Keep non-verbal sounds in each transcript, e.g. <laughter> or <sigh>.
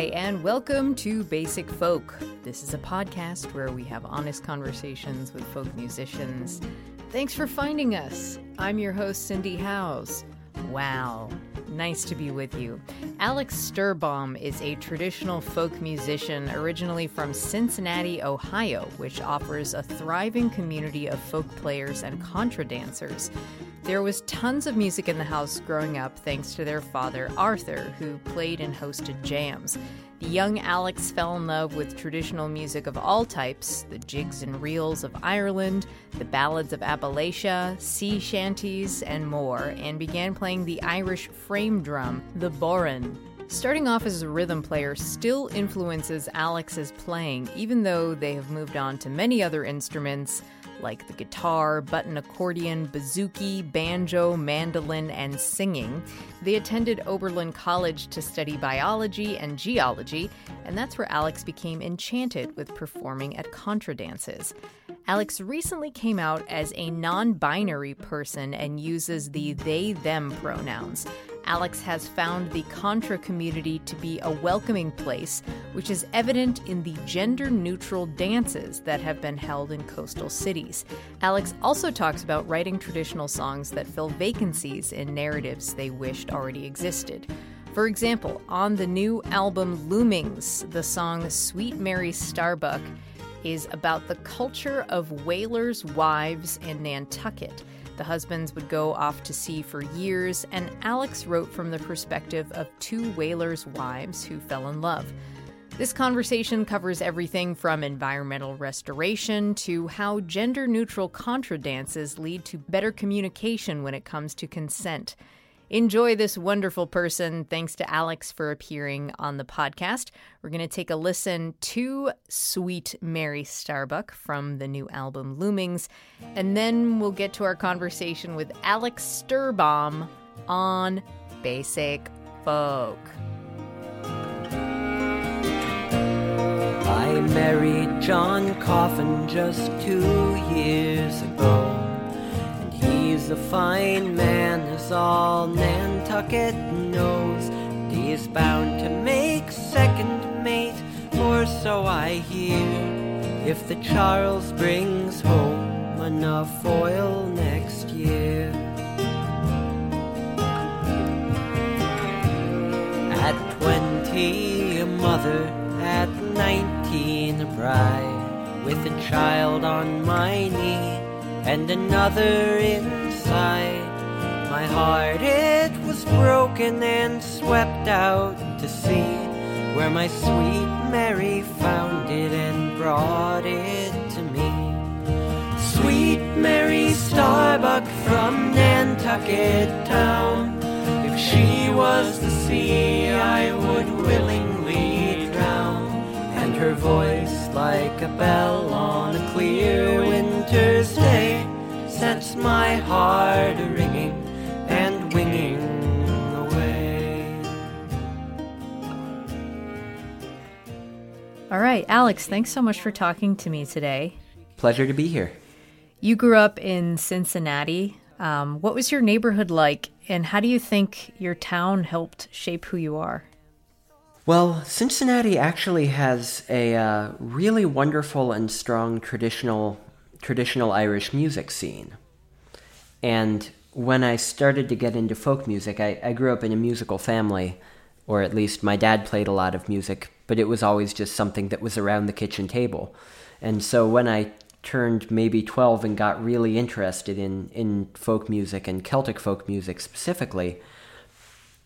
Hi, and welcome to Basic Folk. This is a podcast where we have honest conversations with folk musicians. Thanks for finding us. I'm your host, Cindy Howes. Wow, nice to be with you. Alex Sturbaum is a traditional folk musician originally from Cincinnati, Ohio, which offers a thriving community of folk players and contra dancers. There was tons of music in the house growing up thanks to their father, Arthur, who played and hosted jams. The young Alex fell in love with traditional music of all types the jigs and reels of Ireland, the ballads of Appalachia, sea shanties, and more, and began playing the Irish frame drum, the bodhrán. Starting off as a rhythm player still influences Alex's playing, even though they have moved on to many other instruments like the guitar, button accordion, bouzouki, banjo, mandolin, and singing. They attended Oberlin College to study biology and geology, and that's where Alex became enchanted with performing at contra dances. Alex recently came out as a non binary person and uses the they them pronouns. Alex has found the Contra community to be a welcoming place, which is evident in the gender neutral dances that have been held in coastal cities. Alex also talks about writing traditional songs that fill vacancies in narratives they wished already existed. For example, on the new album Loomings, the song Sweet Mary Starbuck is about the culture of whalers' wives in Nantucket. The husbands would go off to sea for years, and Alex wrote from the perspective of two whalers' wives who fell in love. This conversation covers everything from environmental restoration to how gender neutral contra dances lead to better communication when it comes to consent. Enjoy this wonderful person. Thanks to Alex for appearing on the podcast. We're going to take a listen to Sweet Mary Starbuck from the new album Loomings, and then we'll get to our conversation with Alex Sturbaum on Basic Folk. I married John Coffin just two years ago. He's a fine man, as all Nantucket knows. And he's bound to make second mate, or so I hear. If the Charles brings home enough oil next year. At twenty, a mother, at nineteen, a bride, with a child on my knee and another My heart, it was broken and swept out to sea, where my sweet Mary found it and brought it to me. Sweet Mary Starbuck from Nantucket town. If she was the sea, I would willingly drown. And her voice, like a bell on a clear winter's day, sets my heart a ringing and winging away. All right, Alex, thanks so much for talking to me today. Pleasure to be here. You grew up in Cincinnati. Um, what was your neighborhood like, and how do you think your town helped shape who you are? Well, Cincinnati actually has a uh, really wonderful and strong traditional traditional Irish music scene. And when I started to get into folk music, I, I grew up in a musical family, or at least my dad played a lot of music, but it was always just something that was around the kitchen table. And so when I turned maybe 12 and got really interested in, in folk music and Celtic folk music specifically,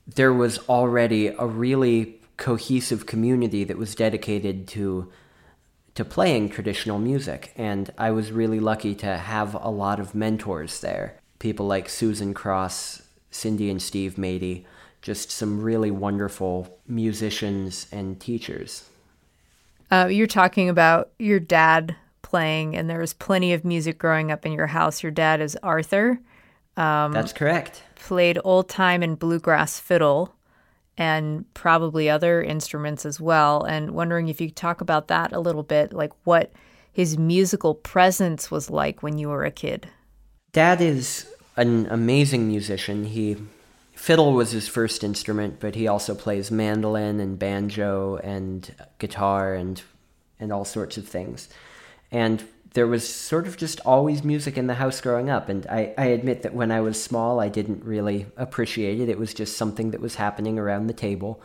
there was already a really cohesive community that was dedicated to to playing traditional music and I was really lucky to have a lot of mentors there. People like Susan Cross, Cindy and Steve Mady, just some really wonderful musicians and teachers. Uh, you're talking about your dad playing, and there was plenty of music growing up in your house. Your dad is Arthur. Um, That's correct. Played old time and bluegrass fiddle and probably other instruments as well. And wondering if you could talk about that a little bit, like what his musical presence was like when you were a kid. Dad is an amazing musician. He fiddle was his first instrument, but he also plays mandolin and banjo and guitar and and all sorts of things. And there was sort of just always music in the house growing up. And I, I admit that when I was small, I didn't really appreciate it. It was just something that was happening around the table.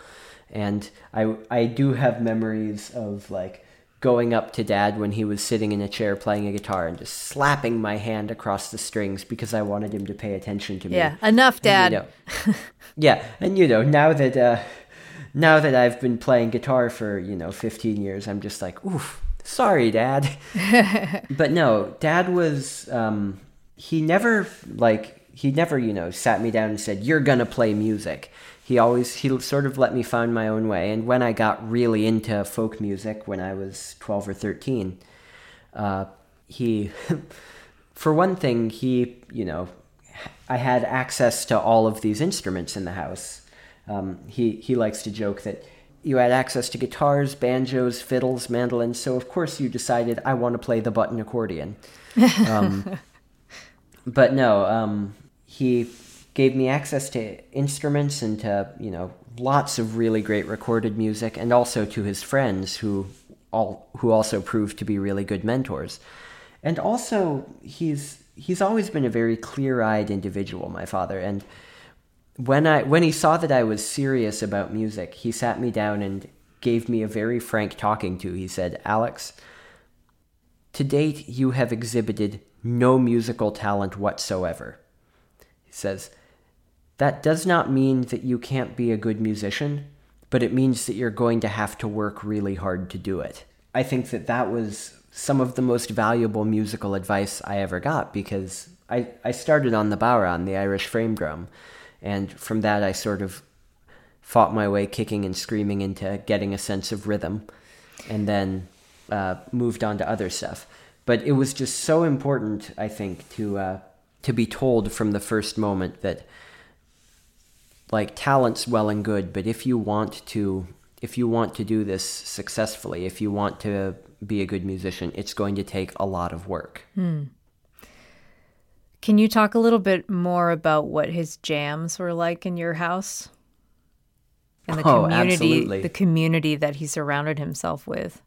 And I, I do have memories of like going up to dad when he was sitting in a chair playing a guitar and just slapping my hand across the strings because I wanted him to pay attention to me. Yeah, enough, dad. And, you know, <laughs> yeah, and you know, now that uh, now that I've been playing guitar for you know 15 years, I'm just like, oof, sorry, dad. <laughs> but no, dad was um, he never like he never you know sat me down and said you're gonna play music he always he sort of let me find my own way. And when I got really into folk music when I was twelve or thirteen, uh, he, <laughs> for one thing, he you know, I had access to all of these instruments in the house. Um, he he likes to joke that you had access to guitars, banjos, fiddles, mandolins. So of course you decided I want to play the button accordion. <laughs> Um, but no, um, he gave me access to instruments and to, you know, lots of really great recorded music and also to his friends who all who also proved to be really good mentors. And also he's he's always been a very clear-eyed individual, my father, and when I when he saw that I was serious about music, he sat me down and gave me a very frank talking to. He said, "Alex, to date you have exhibited no musical talent whatsoever." He says, that does not mean that you can't be a good musician, but it means that you're going to have to work really hard to do it. I think that that was some of the most valuable musical advice I ever got because I, I started on the bodhrán, the Irish frame drum, and from that I sort of fought my way kicking and screaming into getting a sense of rhythm and then uh, moved on to other stuff. But it was just so important, I think, to, uh, to be told from the first moment that like talent's well and good, but if you want to if you want to do this successfully, if you want to be a good musician, it's going to take a lot of work. Hmm. Can you talk a little bit more about what his jams were like in your house? And the oh, community absolutely. the community that he surrounded himself with.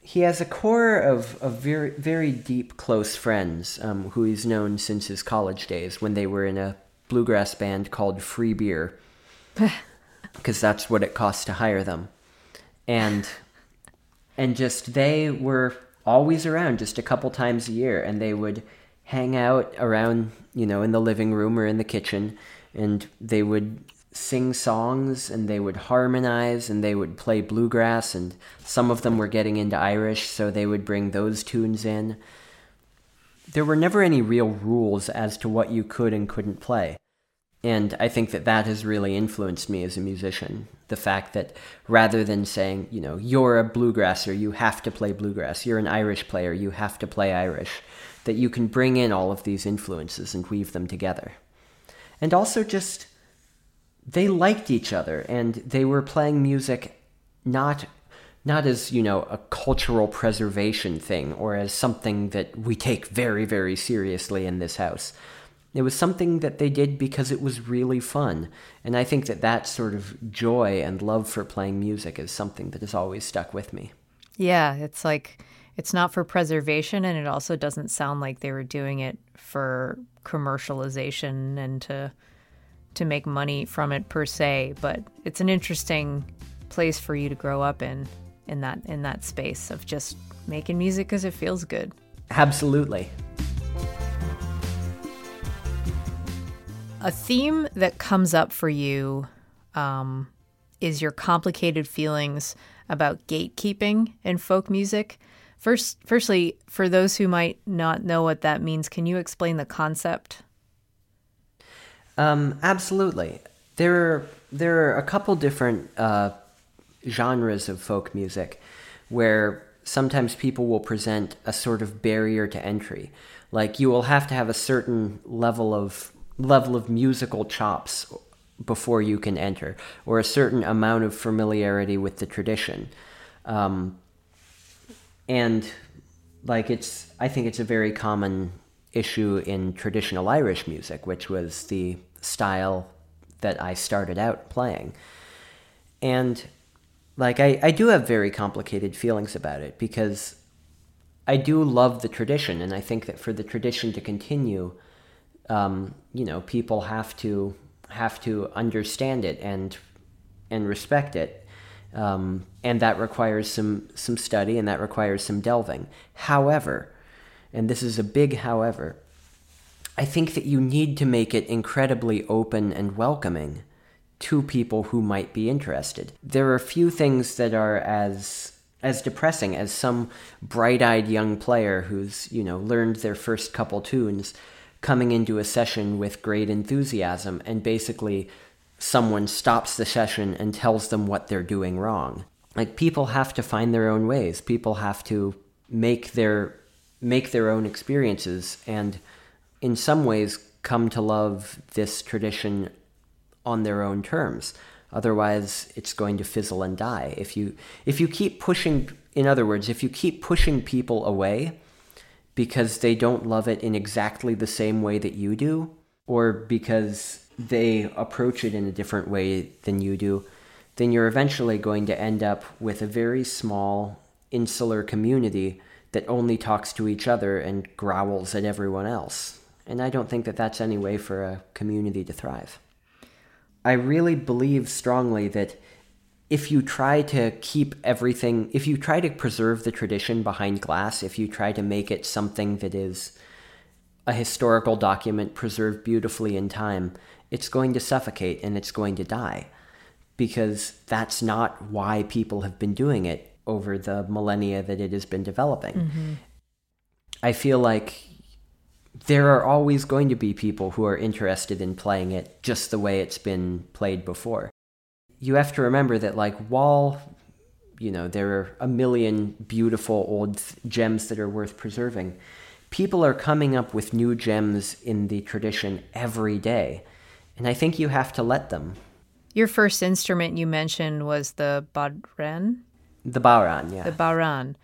He has a core of, of very very deep close friends um, who he's known since his college days when they were in a bluegrass band called Free Beer <laughs> because that's what it costs to hire them. And and just they were always around just a couple times a year and they would hang out around, you know, in the living room or in the kitchen and they would sing songs and they would harmonize and they would play bluegrass and some of them were getting into Irish so they would bring those tunes in there were never any real rules as to what you could and couldn't play. And I think that that has really influenced me as a musician. The fact that rather than saying, you know, you're a bluegrasser, you have to play bluegrass, you're an Irish player, you have to play Irish, that you can bring in all of these influences and weave them together. And also just, they liked each other and they were playing music not not as you know a cultural preservation thing or as something that we take very very seriously in this house. It was something that they did because it was really fun. And i think that that sort of joy and love for playing music is something that has always stuck with me. Yeah it's like it's not for preservation and it also doesn't sound like they were doing it for commercialization and to to make money from it per se but it's an interesting place for you to grow up in in that in that space of just making music because it feels good. Absolutely. A theme that comes up for you um, is your complicated feelings about gatekeeping in folk music. First, firstly, for those who might not know what that means, can you explain the concept? Um, absolutely. There are there are a couple different uh, genres of folk music where sometimes people will present a sort of barrier to entry. Like you will have to have a certain level of level of musical chops before you can enter, or a certain amount of familiarity with the tradition. Um, and like it's, I think it's a very common issue in traditional Irish music, which was the style that I started out playing. And like I, I do have very complicated feelings about it because I do love the tradition, and I think that for the tradition to continue, um, you know, people have to have to understand it and and respect it, um, and that requires some some study and that requires some delving. However, and this is a big however, I think that you need to make it incredibly open and welcoming to people who might be interested. There are few things that are as as depressing as some bright-eyed young player who's, you know, learned their first couple tunes coming into a session with great enthusiasm and basically someone stops the session and tells them what they're doing wrong. Like people have to find their own ways. People have to make their make their own experiences and in some ways come to love this tradition on their own terms. Otherwise, it's going to fizzle and die. If you if you keep pushing in other words, if you keep pushing people away, because they don't love it in exactly the same way that you do, or because they approach it in a different way than you do, then you're eventually going to end up with a very small, insular community that only talks to each other and growls at everyone else. And I don't think that that's any way for a community to thrive. I really believe strongly that if you try to keep everything, if you try to preserve the tradition behind glass, if you try to make it something that is a historical document preserved beautifully in time, it's going to suffocate and it's going to die. Because that's not why people have been doing it over the millennia that it has been developing. Mm-hmm. I feel like there are always going to be people who are interested in playing it just the way it's been played before you have to remember that like while you know there are a million beautiful old gems that are worth preserving people are coming up with new gems in the tradition every day and i think you have to let them your first instrument you mentioned was the bodhran the bodhran yeah the bodhran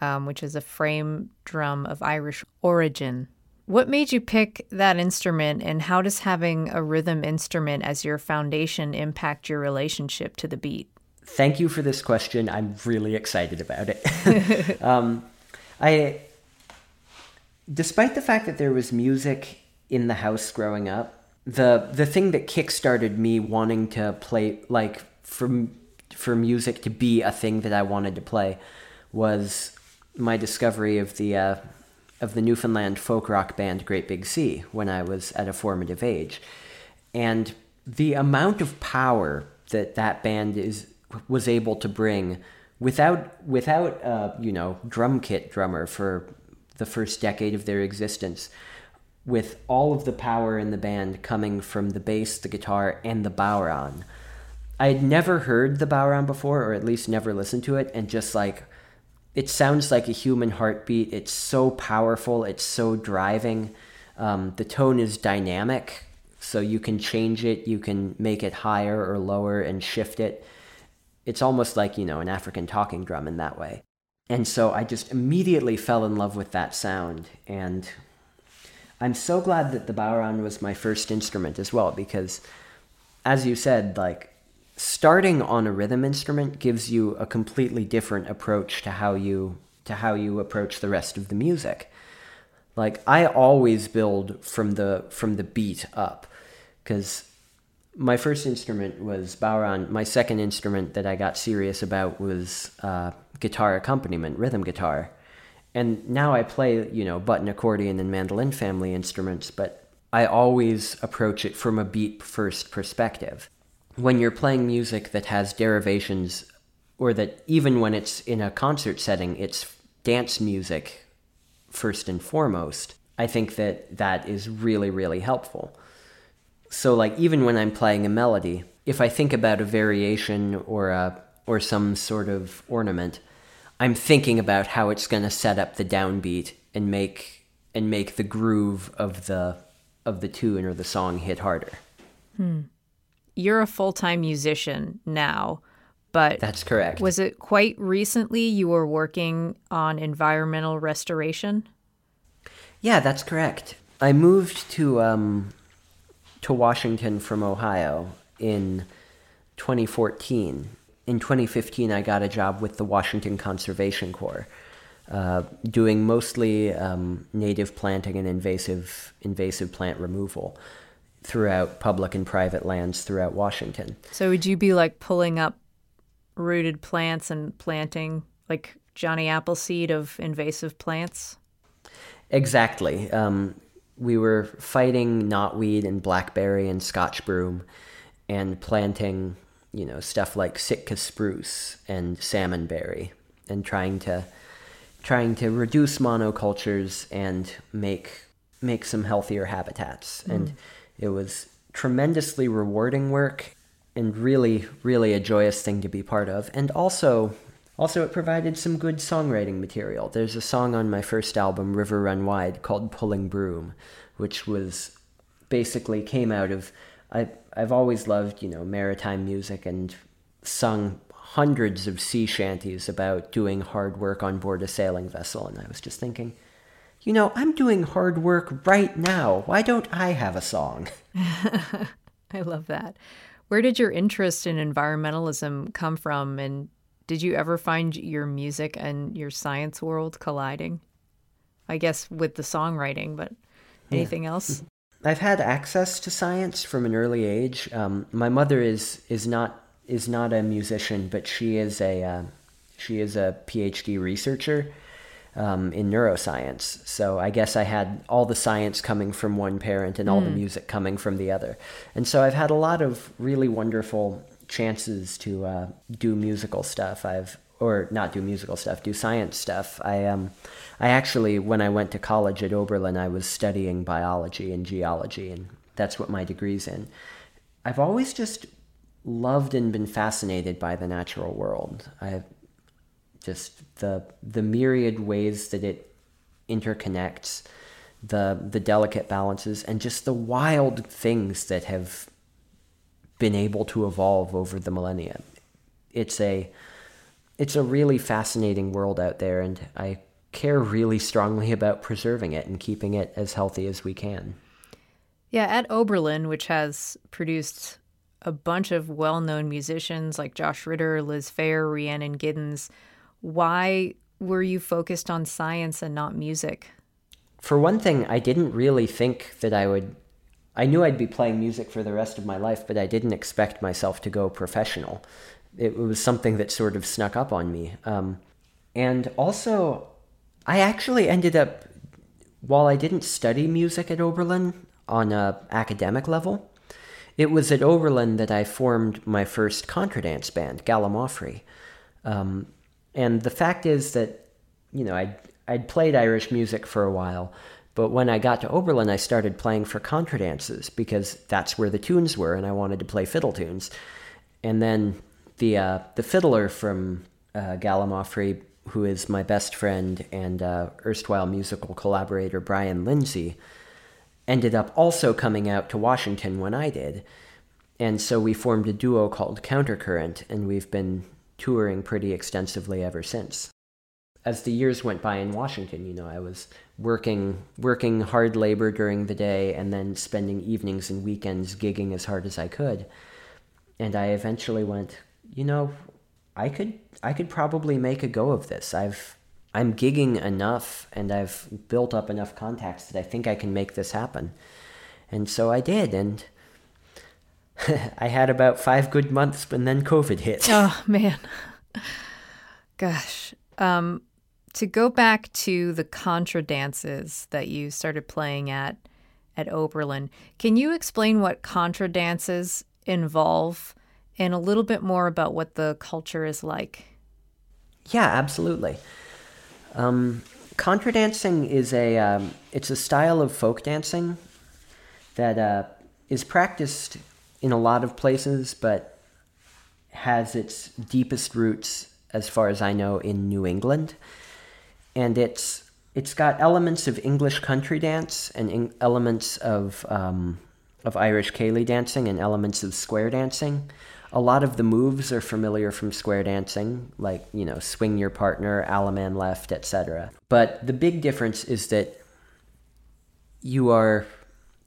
um, which is a frame drum of irish origin what made you pick that instrument, and how does having a rhythm instrument as your foundation impact your relationship to the beat? Thank you for this question. I'm really excited about it. <laughs> um, I, despite the fact that there was music in the house growing up, the the thing that kickstarted me wanting to play like for for music to be a thing that I wanted to play was my discovery of the uh, of the Newfoundland folk rock band Great Big Sea when I was at a formative age. And the amount of power that that band is was able to bring without without uh, you know drum kit drummer for the first decade of their existence with all of the power in the band coming from the bass, the guitar, and the bodhran. I had never heard the bodhran before, or at least never listened to it, and just like it sounds like a human heartbeat. It's so powerful. It's so driving. Um, the tone is dynamic, so you can change it. You can make it higher or lower and shift it. It's almost like, you know, an African talking drum in that way. And so I just immediately fell in love with that sound. And I'm so glad that the bodhran was my first instrument as well, because as you said, like, starting on a rhythm instrument gives you a completely different approach to how you to how you approach the rest of the music. Like I always build from the from the beat up cuz my first instrument was bodhran. My second instrument that I got serious about was uh, guitar accompaniment, rhythm guitar. And now I play, you know, button accordion and mandolin family instruments, but I always approach it from a beat first perspective. When you're playing music that has derivations, or that even when it's in a concert setting, it's dance music first and foremost, I think that that is really, really helpful. So, like, even when I'm playing a melody, if I think about a variation or a or some sort of ornament, I'm thinking about how it's going to set up the downbeat and make and make the groove of the of the tune or the song hit harder. Hmm. You're a full-time musician now, but That's correct. Was it quite recently you were working on environmental restoration? Yeah, that's correct. I moved to um, to Washington from Ohio in 2014 in 2015, I got a job with the Washington Conservation Corps, uh, doing mostly um, native planting and invasive invasive plant removal throughout public and private lands throughout Washington. So would you be like pulling up rooted plants and planting like Johnny Appleseed of invasive plants? Exactly. Um, we were fighting knotweed and blackberry and Scotch broom, and planting you know stuff like Sitka spruce and salmonberry, and trying to trying to reduce monocultures and make make some healthier habitats. Mm. And it was tremendously rewarding work and really really a joyous thing to be part of. And also also it provided some good songwriting material. There's a song on my first album River Run Wide called Pulling Broom, which was basically came out of I I've always loved, you know, maritime music and sung hundreds of sea shanties about doing hard work on board a sailing vessel. And I was just thinking, you know, I'm doing hard work right now. Why don't I have a song? <laughs> I love that. Where did your interest in environmentalism come from? And did you ever find your music and your science world colliding? I guess with the songwriting, but anything yeah. else? I've had access to science from an early age. Um, my mother is is not is not a musician, but she is a uh, she is a PhD researcher um, in neuroscience. So I guess I had all the science coming from one parent and all mm. the hmm. music coming from the other. And so I've had a lot of really wonderful chances to uh, do musical stuff. I've or not do musical stuff, do science stuff. I um, I actually when I went to college at Oberlin, I was studying biology and geology, and that's what my degree's in. I've always just loved and been fascinated by the natural world. I just the the myriad ways that it interconnects, the the delicate balances, and just the wild things that have been able to evolve over the millennia. It's a it's a really fascinating world out there, and I care really strongly about preserving it and keeping it as healthy as we can. Yeah, at Oberlin, which has produced a bunch of well known musicians like Josh Ritter, Liz Phair, Rhiannon Giddens, why were you focused on science and not music? For one thing, I didn't really think that I would. I knew I'd be playing music for the rest of my life, but I didn't expect myself to go professional it was something that sort of snuck up on me. Um, and also, I actually ended up, while I didn't study music at Oberlin on a academic level, it was at Oberlin that I formed my first contradance band, Gallimaufry. Um, and the fact is that, you know, I'd, I'd played Irish music for a while, but when I got to Oberlin, I started playing for contradances because that's where the tunes were, and I wanted to play fiddle tunes. And then the uh, the fiddler from uh, Gallimaufry, who is my best friend and uh, erstwhile musical collaborator Brian Lindsay, ended up also coming out to Washington when I did, and so we formed a duo called Countercurrent, and we've been touring pretty extensively ever since. As the years went by in Washington, you know, I was working working hard labor during the day and then spending evenings and weekends gigging as hard as I could. And I eventually went, you know, I could I could probably make a go of this. I've I'm gigging enough and I've built up enough contacts that I think I can make this happen. And so I did and <laughs> I had about 5 good months and then COVID hit. <laughs> Oh man. <laughs> Gosh. Um to go back to the contra dances that you started playing at at Oberlin, can you explain what contra dances involve and a little bit more about what the culture is like? Yeah, absolutely. Um, contra dancing is a um, it's a style of folk dancing that uh, is practiced in a lot of places, but has its deepest roots, as far as I know, in New England and it's it's got elements of English country dance and in, elements of um, of Irish ceilidh dancing and elements of square dancing. A lot of the moves are familiar from square dancing, like you know, swing your partner, Allemande left, etc. But the big difference is that you are.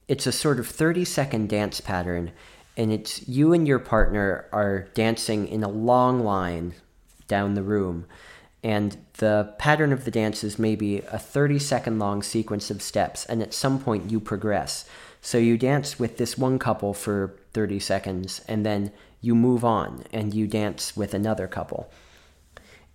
It's a sort of thirty second dance pattern, and it's you and your partner are dancing in a long line down the room and the pattern of the dance is maybe a 30 second long sequence of steps and at some point you progress so you dance with this one couple for 30 seconds and then you move on and you dance with another couple.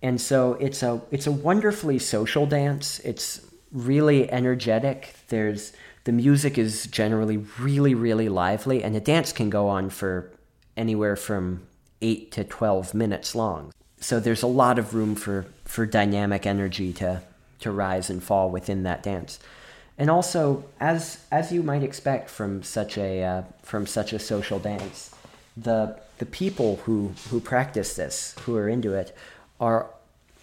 And so it's a it's a wonderfully social dance. It's really energetic. There's the music is generally really really lively and the dance can go on for anywhere from 8 to 12 minutes long. So there's a lot of room for for dynamic energy to to rise and fall within that dance. And also as as you might expect from such a uh, from such a social dance the the people who who practice this who are into it are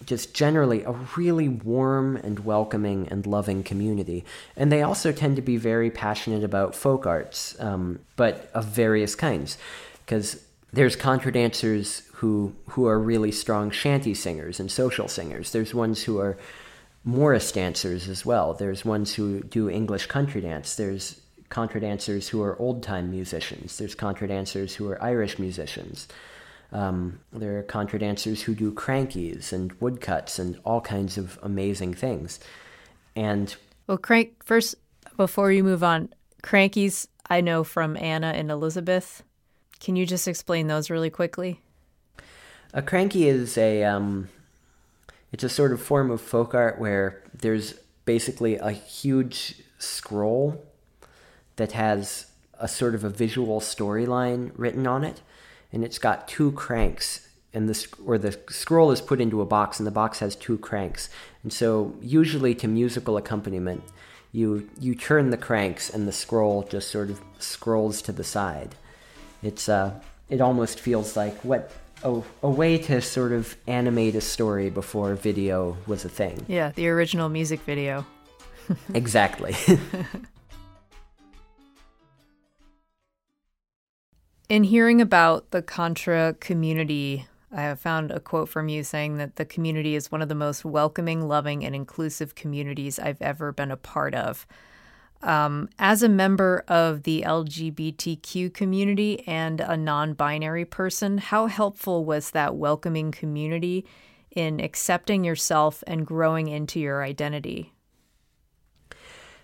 just generally a really warm and welcoming and loving community and they also tend to be very passionate about folk arts um, but of various kinds because there's contra dancers who who are really strong shanty singers and social singers. There's ones who are Morris dancers as well. There's ones who do English country dance. There's contra dancers who are old time musicians. There's contra dancers who are Irish musicians. Um, there are contra dancers who do crankies and woodcuts and all kinds of amazing things. And well, crank first before you move on, crankies I know from Anna and Elizabeth. Can you just explain those really quickly? A cranky is a um, it's a sort of form of folk art where there's basically a huge scroll that has a sort of a visual storyline written on it, and it's got two cranks, and the or the scroll is put into a box, and the box has two cranks, and so usually to musical accompaniment, you you turn the cranks, and the scroll just sort of scrolls to the side it's uh, it almost feels like what a, a way to sort of animate a story before video was a thing. Yeah, the original music video. exactly. <laughs> In hearing about the Contra community, I have found a quote from you saying that the community is one of the most welcoming, loving, and inclusive communities I've ever been a part of. Um, as a member of the LGBTQ community and a non binary person, how helpful was that welcoming community in accepting yourself and growing into your identity?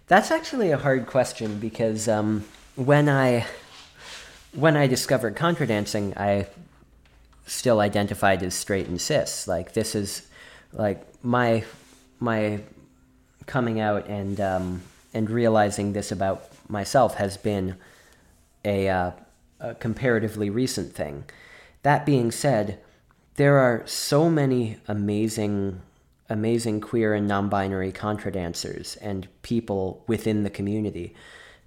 That's actually a hard question because um, when I when I discovered contra dancing, I still identified as straight and cis. Like this is like my my coming out and um, and realizing this about myself has been a, uh, a comparatively recent thing. That being said, there are so many amazing amazing queer and non-binary contra dancers and people within the community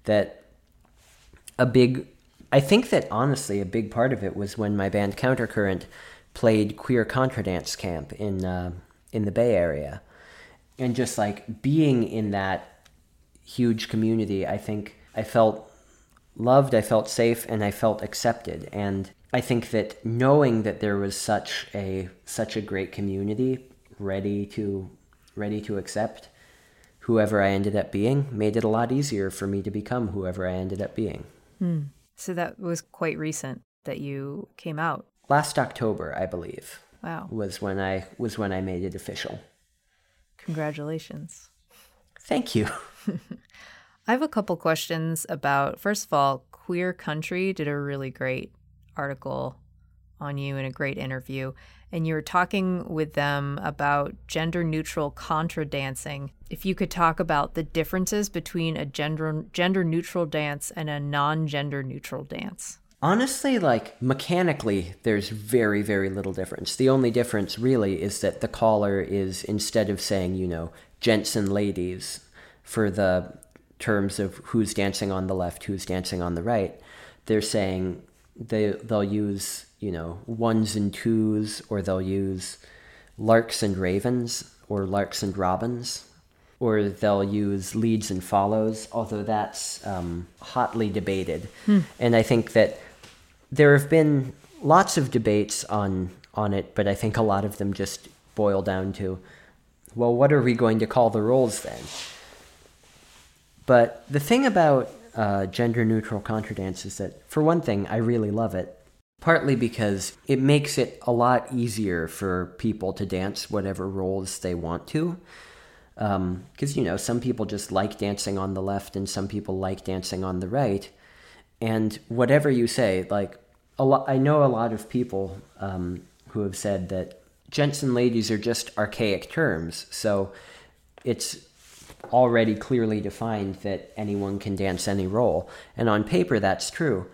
that a big I think that honestly a big part of it was when my band Countercurrent played queer contra dance camp in uh, in the Bay Area and just like being in that huge community, I think I felt loved, I felt safe, and I felt accepted. And I think that knowing that there was such a such a great community ready to ready to accept whoever I ended up being made it a lot easier for me to become whoever I ended up being. Hmm. So that was quite recent that you came out. Last October, I believe. Wow. Was when I was when I made it official. Congratulations. Thank you. <laughs> <laughs> I have a couple questions about, first of all, Queer Country did a really great article on you and a great interview, and you were talking with them about gender neutral contra dancing. If you could talk about the differences between a gender gender neutral dance and a non gender neutral dance. Honestly, like mechanically, there's very, very little difference. The only difference really is that the caller is instead of saying, you know, gents and ladies for the terms of who's dancing on the left, who's dancing on the right, they're saying they they'll use, you know, ones and twos or they'll use larks and ravens or larks and robins or they'll use leads and follows, although that's um, hotly debated. Hmm. And I think that there have been lots of debates on on it, but I think a lot of them just boil down to, well, what are we going to call the roles then? But the thing about uh, gender neutral contra dance is that, for one thing, I really love it. Partly because it makes it a lot easier for people to dance whatever roles they want to. Because, um, you know, some people just like dancing on the left and some people like dancing on the right. And whatever you say, like, a lot, I know a lot of people um, who have said that gents and ladies are just archaic terms. So it's already clearly defined that anyone can dance any role. And on paper, that's true.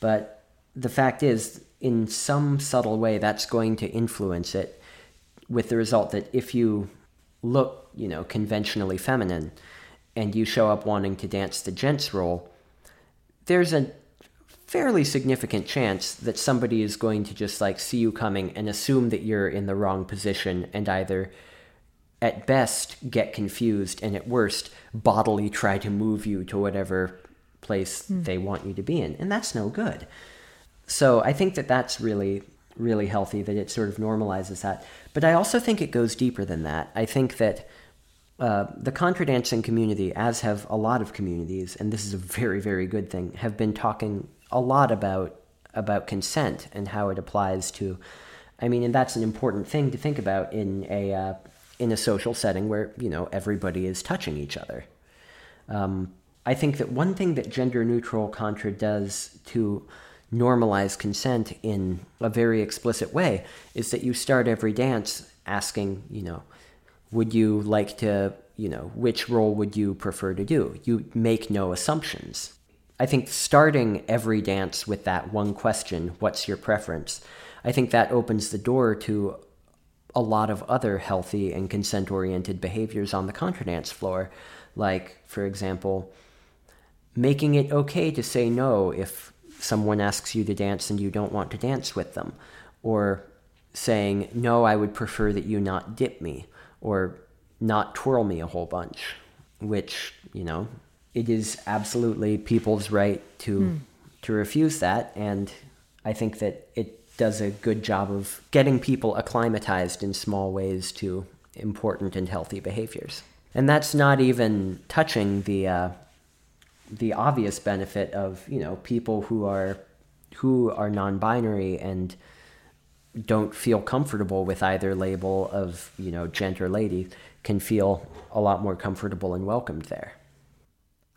But the fact is, in some subtle way, that's going to influence it with the result that if you look, you know, conventionally feminine and you show up wanting to dance the gents role, there's a fairly significant chance that somebody is going to just like see you coming and assume that you're in the wrong position and either at best get confused and at worst bodily try to move you to whatever place mm. they want you to be in and that's no good so i think that that's really really healthy that it sort of normalizes that but i also think it goes deeper than that i think that uh, the contra dancing community, as have a lot of communities, and this is a very, very good thing, have been talking a lot about about consent and how it applies to. I mean, and that's an important thing to think about in a uh, in a social setting where you know everybody is touching each other. Um, I think that one thing that gender neutral contra does to normalize consent in a very explicit way is that you start every dance asking, you know, would you like to, you know, which role would you prefer to do? You make no assumptions. I think starting every dance with that one question, what's your preference? I think that opens the door to a lot of other healthy and consent oriented behaviors on the contra dance floor. Like, for example, making it okay to say no if someone asks you to dance and you don't want to dance with them. Or saying, no, I would prefer that you not dip me. Or not twirl me a whole bunch, which, you know, it is absolutely people's right to mm. to refuse that, and I think that it does a good job of getting people acclimatized in small ways to important and healthy behaviors. And that's not even touching the uh, the obvious benefit of you know people who are who are non-binary and don't feel comfortable with either label of you know gender lady can feel a lot more comfortable and welcomed there.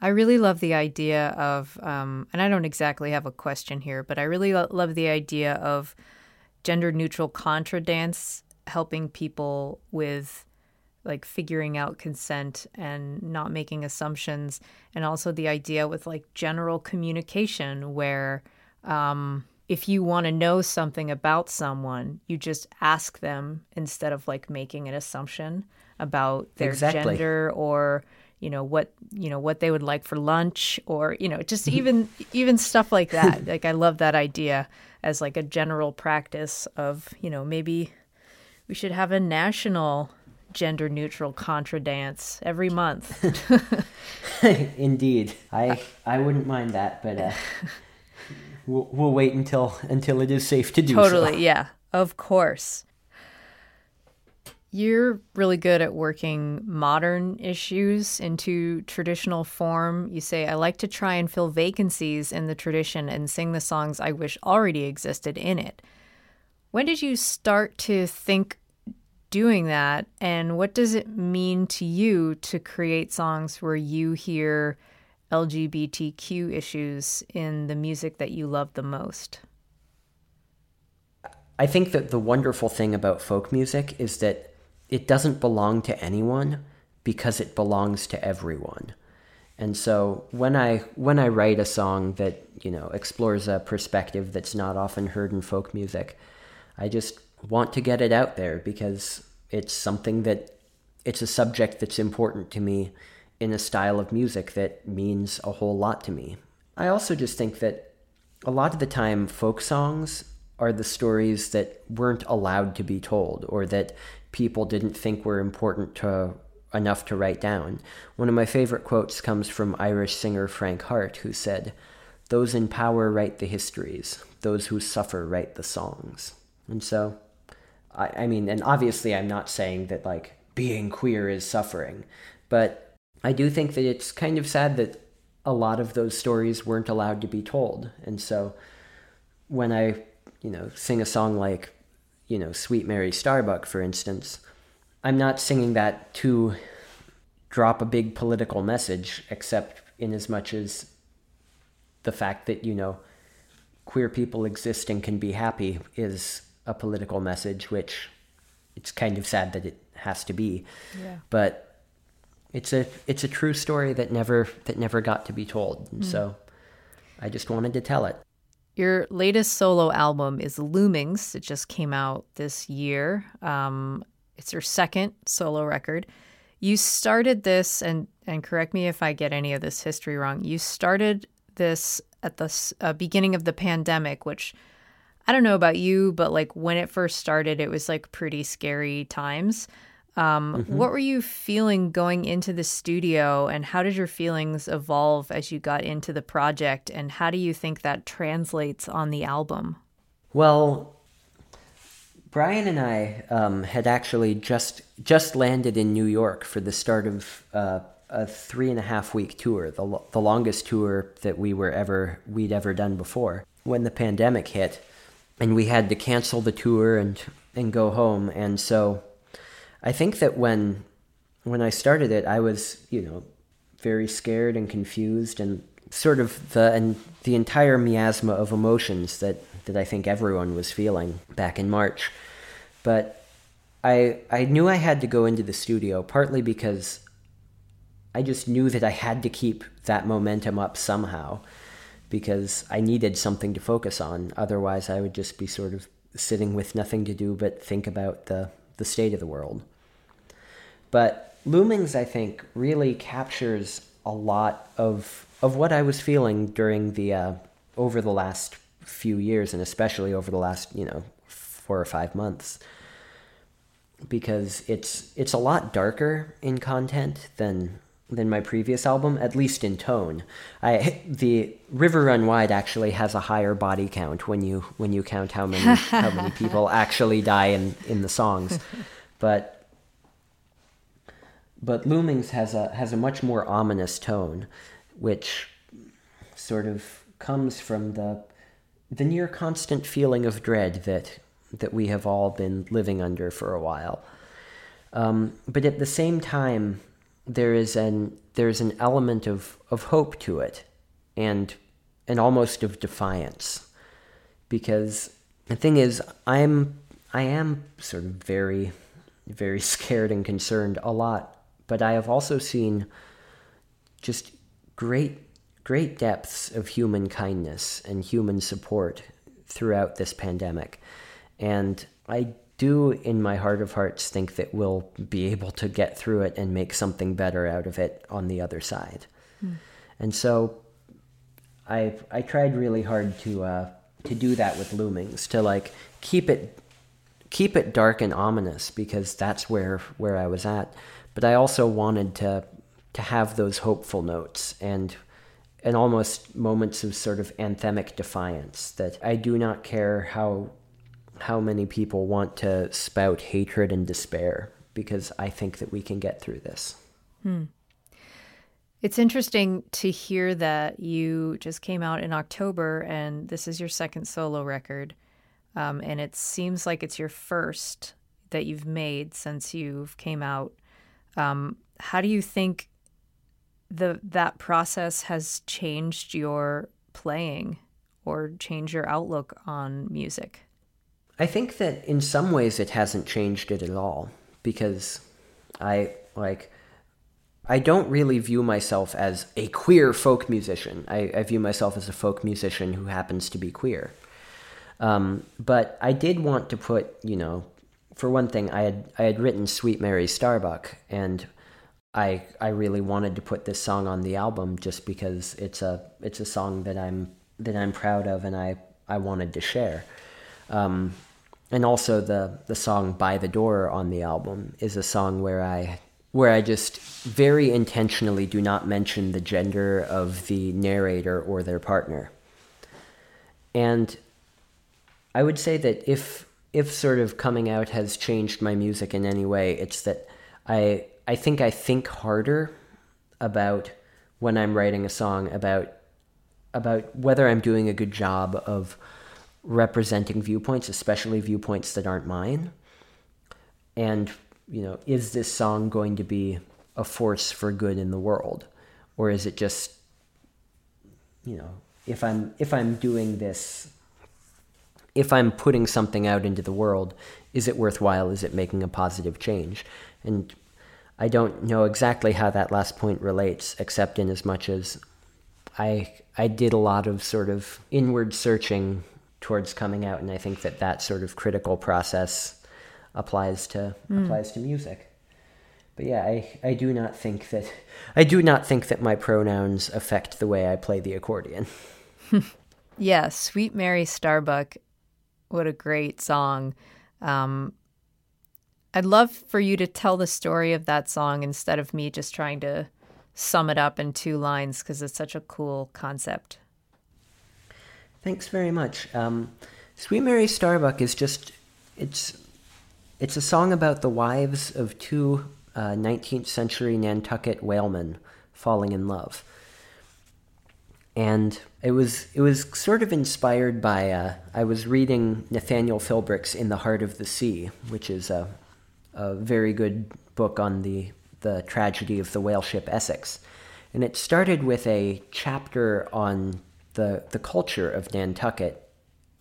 I really love the idea of, um, and I don't exactly have a question here, but I really lo- love the idea of gender neutral contra dance helping people with like figuring out consent and not making assumptions, and also the idea with like general communication where. Um, if you want to know something about someone, you just ask them instead of like making an assumption about their exactly. gender or you know what you know what they would like for lunch or you know just even even stuff like that. <laughs> Like i love that idea as like a general practice of you know maybe we should have a national gender neutral contra dance every month. <laughs> <laughs> Indeed. I i wouldn't mind that but uh, we'll, we'll wait until until it is safe to do totally so. yeah of course you're really good at working modern issues into traditional form. You say, I like to try and fill vacancies in the tradition and sing the songs I wish already existed in it. When did you start to think doing that? And what does it mean to you to create songs where you hear LGBTQ issues in the music that you love the most? I think that the wonderful thing about folk music is that it doesn't belong to anyone because it belongs to everyone. And so when I when I write a song that, you know, explores a perspective that's not often heard in folk music, I just want to get it out there because it's something that it's a subject that's important to me in a style of music that means a whole lot to me. I also just think that a lot of the time folk songs are the stories that weren't allowed to be told or that people didn't think were important to enough to write down. One of my favorite quotes comes from Irish singer Frank Harte, who said, Those in power write the histories, those who suffer write the songs. And so, I, I mean, and obviously, I'm not saying that like being queer is suffering, but I do think that it's kind of sad that a lot of those stories weren't allowed to be told. And so, when I, you know, sing a song like, you know, Sweet Mary Starbuck, for instance, I'm not singing that to drop a big political message, except in as much as the fact that, you know, queer people exist and can be happy is a political message, which it's kind of sad that it has to be. Yeah. But it's a it's a true story that never that never got to be told. And mm. so I just wanted to tell it. Your latest solo album is Loomings. It just came out this year. Um, it's your second solo record. You started this, and and correct me if I get any of this history wrong. You started this at the uh, beginning of the pandemic, which I don't know about you, but like when it first started, it was like pretty scary times. Um, mm-hmm. What were you feeling going into the studio, and how did your feelings evolve as you got into the project? And how do you think that translates on the album? Well, Brian and I um, had actually just just landed in New York for the start of uh, a three and a half week tour, the the longest tour that we were ever we'd ever done before. When the pandemic hit, and we had to cancel the tour and and go home, and so I think that when when I started it, I was you know very scared and confused and sort of the and the entire miasma of emotions that that I think everyone was feeling back in March. But I I knew I had to go into the studio partly because I just knew that I had to keep that momentum up somehow because I needed something to focus on. Otherwise, I would just be sort of sitting with nothing to do but think about the, the state of the world. But Loomings, I think, really captures a lot of, of what I was feeling during the, uh, over the last few years, and especially over the last, you know, four or five months because it's it's a lot darker in content than than my previous album, at least in tone. I <laughs> the River Run Wide actually has a higher body count when you when you count how many how many <laughs> people actually die in in the songs, but but Loomings has a has a much more ominous tone, which sort of comes from the the near constant feeling of dread that that we have all been living under for a while. Um, but at the same time, there is an there's an element of, of hope to it, and and almost of defiance, because the thing is, I'm I am sort of very very <laughs> scared and concerned a lot, but I have also seen just great great depths of human kindness and human support throughout this pandemic. And I do, in my heart of hearts, think that we'll be able to get through it and make something better out of it on the other side. Mm. And so I I tried really hard to uh, to do that with Loomings to like keep it keep it dark and ominous because that's where where I was at. But I also wanted to to have those hopeful notes and and almost moments of sort of anthemic defiance that I do not care how how many people want to spout hatred and despair because I think that we can get through this. Hmm. It's interesting to hear that you just came out in October and this is your second solo record. Um, and it seems like it's your first that you've made since you've came out. Um, how do you think the that process has changed your playing or changed your outlook on music? I think that in some ways it hasn't changed it at all because I like I don't really view myself as a queer folk musician. I, I view myself as a folk musician who happens to be queer. Um, but I did want to put, you know, for one thing, I had I had written "Sweet Mary Starbuck," and I I really wanted to put this song on the album just because it's a it's a song that I'm that I'm proud of and I I wanted to share. Um, and also the the song "By the Door" on the album is a song where I where I just very intentionally do not mention the gender of the narrator or their partner. And I would say that if if sort of coming out has changed my music in any way, it's that I I think I think harder about when I'm writing a song about about whether I'm doing a good job of representing viewpoints, especially viewpoints that aren't mine. And, you know, is this song going to be a force for good in the world? Or is it just, you know, if I'm if I'm doing this if I'm putting something out into the world, is it worthwhile? Is it making a positive change? And I don't know exactly how that last point relates, except in as much as I I did a lot of sort of inward searching towards coming out, and I think that that sort of critical process applies to mm. applies to music. But yeah, I, I do not think that I do not think that my pronouns affect the way I play the accordion. <laughs> yeah, Sweet Mary Starbuck what a great song. Um, I'd love for you to tell the story of that song instead of me just trying to sum it up in two lines because it's such a cool concept. Thanks very much. Um, Sweet Mary Starbuck is just it's it's a song about the wives of two uh, 19th century Nantucket whalemen falling in love and it was it was sort of inspired by uh, I was reading Nathaniel Philbrick's In the Heart of the Sea, which is a, a very good book on the the tragedy of the whale ship Essex, and it started with a chapter on the the culture of Nantucket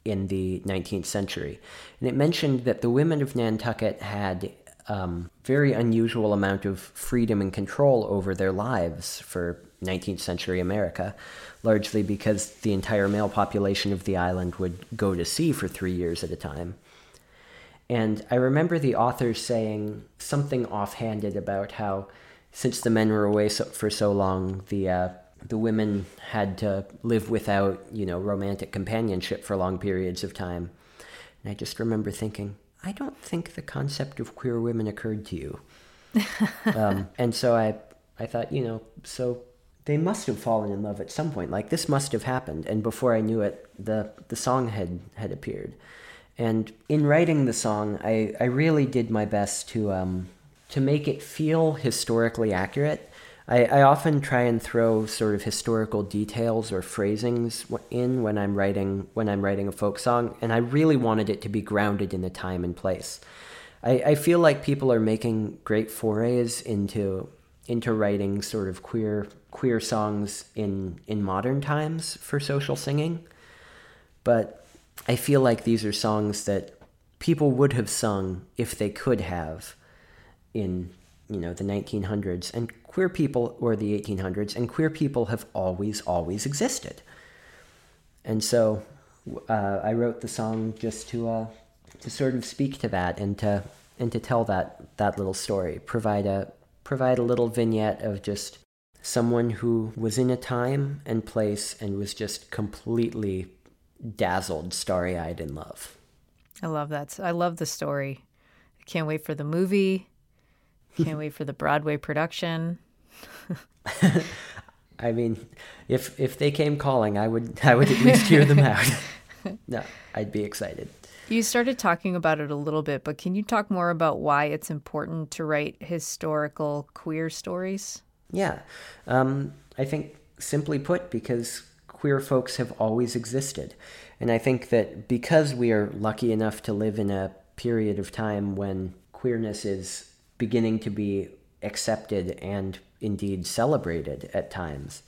in the 19th century, and it mentioned that the women of Nantucket had um, very unusual amount of freedom and control over their lives for 19th century America, largely because the entire male population of the island would go to sea for three years at a time. And I remember the author saying something offhanded about how, since the men were away so, for so long, the uh, the women had to live without, you know, romantic companionship for long periods of time. And I just remember thinking, I don't think the concept of queer women occurred to you. <laughs> um, and so I, I thought, you know, so they must have fallen in love at some point. Like this must have happened, and before I knew it, the the song had had appeared. And in writing the song, I, I really did my best to um, to make it feel historically accurate. I, I often try and throw sort of historical details or phrasings in when I'm writing when I'm writing a folk song, and I really wanted it to be grounded in the time and place. I, I feel like people are making great forays into into writing sort of queer queer songs in in modern times for social singing, but I feel like these are songs that people would have sung if they could have in you know the 1900s and queer people or the 1800s and queer people have always always existed. And so uh, i wrote the song just to uh, to sort of speak to that and to and to tell that that little story provide a provide a little vignette of just someone who was in a time and place and was just completely dazzled, starry eyed in love. I love that. I love the story. I can't wait for the movie. <laughs> Can't wait for the Broadway production. <laughs> I mean, if if they came calling, I would I would at least hear them out. <laughs> no, I'd be excited. You started talking about it a little bit, but can you talk more about why it's important to write historical queer stories? Yeah. Um, I think, simply put, because queer folks have always existed. And I think that because we are lucky enough to live in a period of time when queerness is beginning to be accepted and indeed celebrated at times,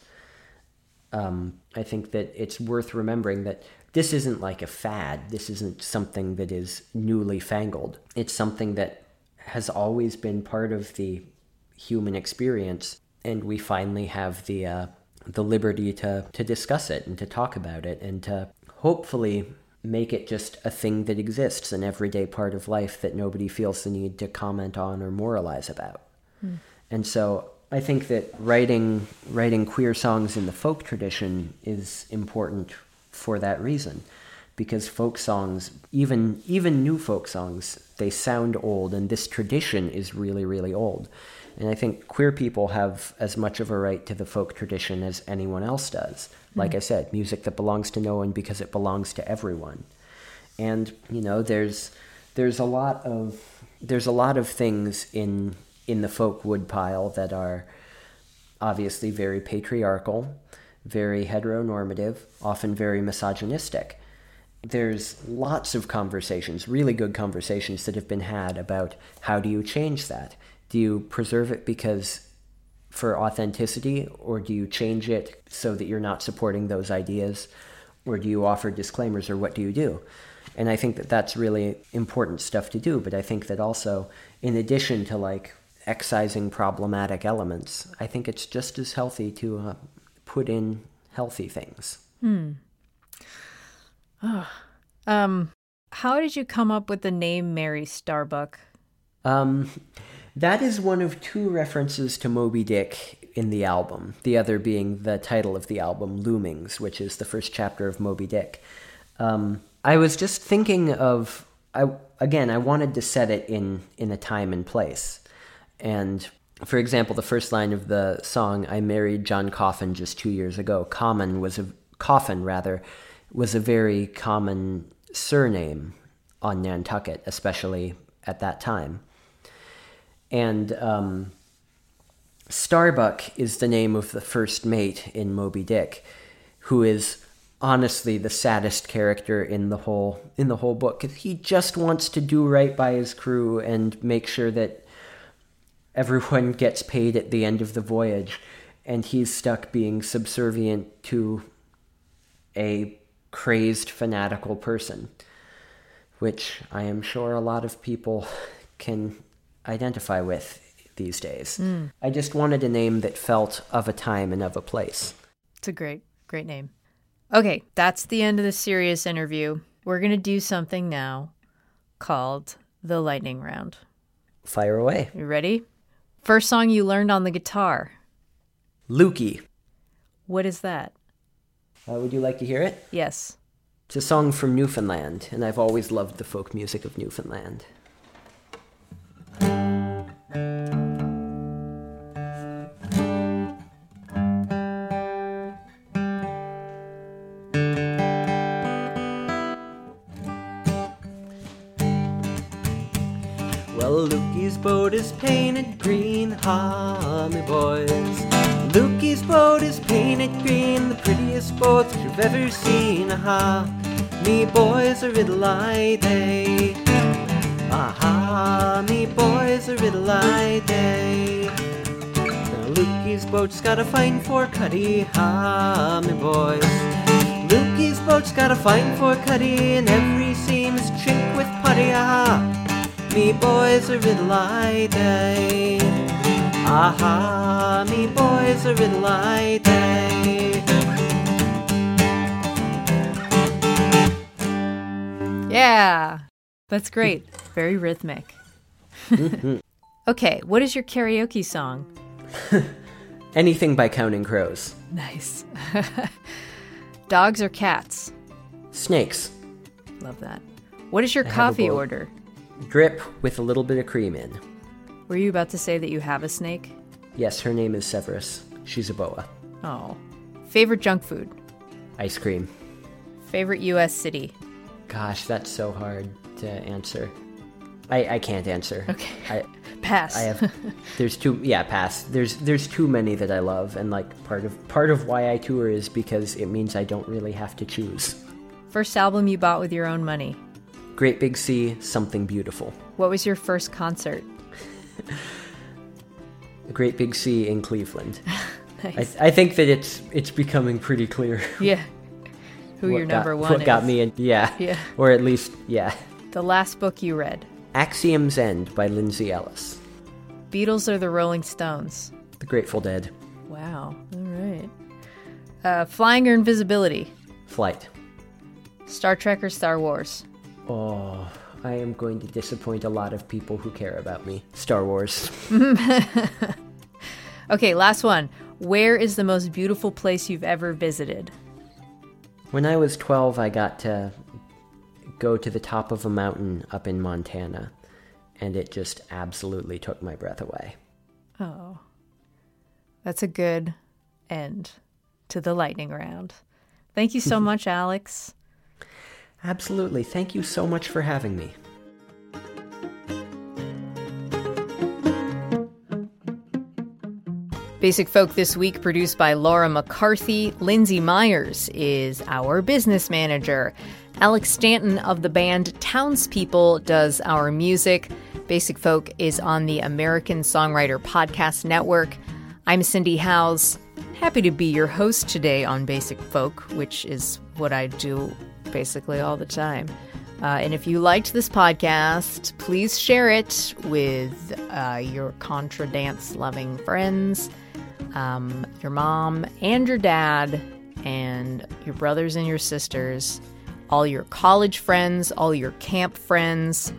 Um, I think that it's worth remembering that this isn't like a fad. This isn't something that is newly fangled. It's something that has always been part of the human experience, and we finally have the uh, the liberty to to discuss it and to talk about it and to hopefully make it just a thing that exists, an everyday part of life that nobody feels the need to comment on or moralize about. Mm. And so I think that writing writing queer songs in the folk tradition is important for that reason. Because folk songs even even new folk songs they sound old and this tradition is really really old. And i think queer people have as much of a right to the folk tradition as anyone else does. Like mm. i said music that belongs to no one because it belongs to everyone. And you know there's there's a lot of there's a lot of things in in the folk woodpile that are obviously very patriarchal very heteronormative, often very misogynistic. There's lots of conversations, really good conversations that have been had about how do you change that? Do you preserve it because for authenticity, or do you change it so that you're not supporting those ideas? Or do you offer disclaimers, or what do you do? And I think that that's really important stuff to do. But I think that also, in addition to like excising problematic elements, I think it's just as healthy to uh, put in healthy things. Hmm. Oh. Um, how did you come up with the name Mary Starbuck? Um, that is one of two references to Moby Dick in the album, the other being the title of the album, Loomings, which is the first chapter of Moby Dick. Um, I was just thinking of, I, again, I wanted to set it in, in a time and place. And for example, the first line of the song, I married John Coffin just two years ago. Common was a, Coffin rather, was a very common surname on Nantucket, especially at that time. And um, Starbuck is the name of the first mate in Moby Dick, who is honestly the saddest character in the whole in the whole book. He just wants to do right by his crew and make sure that everyone <laughs> gets paid at the end of the voyage, and he's stuck being subservient to a crazed, fanatical person, which I am sure a lot of people <laughs> can identify with these days. Mm. I just wanted a name that felt of a time and of a place. It's a great, great name. Okay, that's the end of the serious interview. We're going to do something now called the lightning round. Fire away. You ready? First song you learned on the guitar? Lukey. What is that? Uh, would you like to hear it? Yes. It's a song from Newfoundland, and I've always loved the folk music of Newfoundland. Well, Lukey's boat is painted me boys. Lukey's boat is painted green, the prettiest boat that you've ever seen, ha. Me boys are riddle-eye day. Aha, me boys are riddle-eye day. Lukey's boat's got a fine four cuddy, ha, me boys. Lukey's boat's got a fine four cuddy, and every seam is chink with putty, aha me boys a riddle I day. Aha, me boys a riddle I day. Yeah, that's great. Very rhythmic. <laughs> okay, what is your karaoke song? <laughs> Anything by Counting Crows. Nice. <laughs> Dogs or cats? Snakes. Love that. What is your I coffee order? drip with a little bit of cream in. Were you about to say that you have a snake? Yes, her name is Severus. She's a boa. Oh. Favorite junk food? Ice cream. Favorite U.S. city? Gosh, that's so hard to answer. I, I can't answer. Okay. I, <laughs> pass. I have. There's too. Yeah, pass. There's there's too many that I love, and like part of part of why I tour is because it means I don't really have to choose. First album you bought with your own money? Great Big Sea, Something Beautiful. What was your first concert? <laughs> Great Big Sea in Cleveland. <laughs> Nice. I, I think that it's it's becoming pretty clear. <laughs> yeah. Who your got- number one What is. got me in? Yeah. Yeah. Or at least, yeah. The last book you read. Axiom's End by Lindsay Ellis. Beatles or the Rolling Stones? The Grateful Dead. Wow. All right. Uh, flying or invisibility? Flight. Star Trek or Star Wars? Oh, I am going to disappoint a lot of people who care about me. Star Wars. <laughs> Okay, last one. Where is the most beautiful place you've ever visited? When I was 12, I got to go to the top of a mountain up in Montana, and it just absolutely took my breath away. Oh. That's a good end to the lightning round. Thank you so <laughs> much, Alex. Absolutely. Thank you so much for having me. Basic Folk this week, produced by Laura McCarthy. Lindsay Myers is our business manager. Alex Stanton of the band Townspeople does our music. Basic Folk is on the American Songwriter Podcast Network. I'm Cindy Howes. Happy to be your host today on Basic Folk, which is what I do basically all the time. Uh, and if you liked this podcast, please share it with uh, your contra dance loving friends, um, your mom and your dad, and your brothers and your sisters, all your college friends, all your camp friends,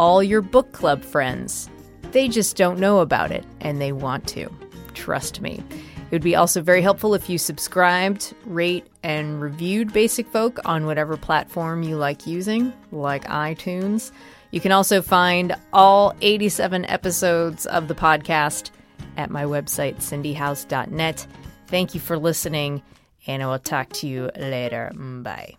all your book club friends. They just don't know about it and they want to. Trust me. It would be also very helpful if you subscribed, rate, and reviewed Basic Folk on whatever platform you like using, like iTunes. You can also find all 87 episodes of the podcast at my website, cindyhowes.net. Thank you for listening, and I will talk to you later. Bye.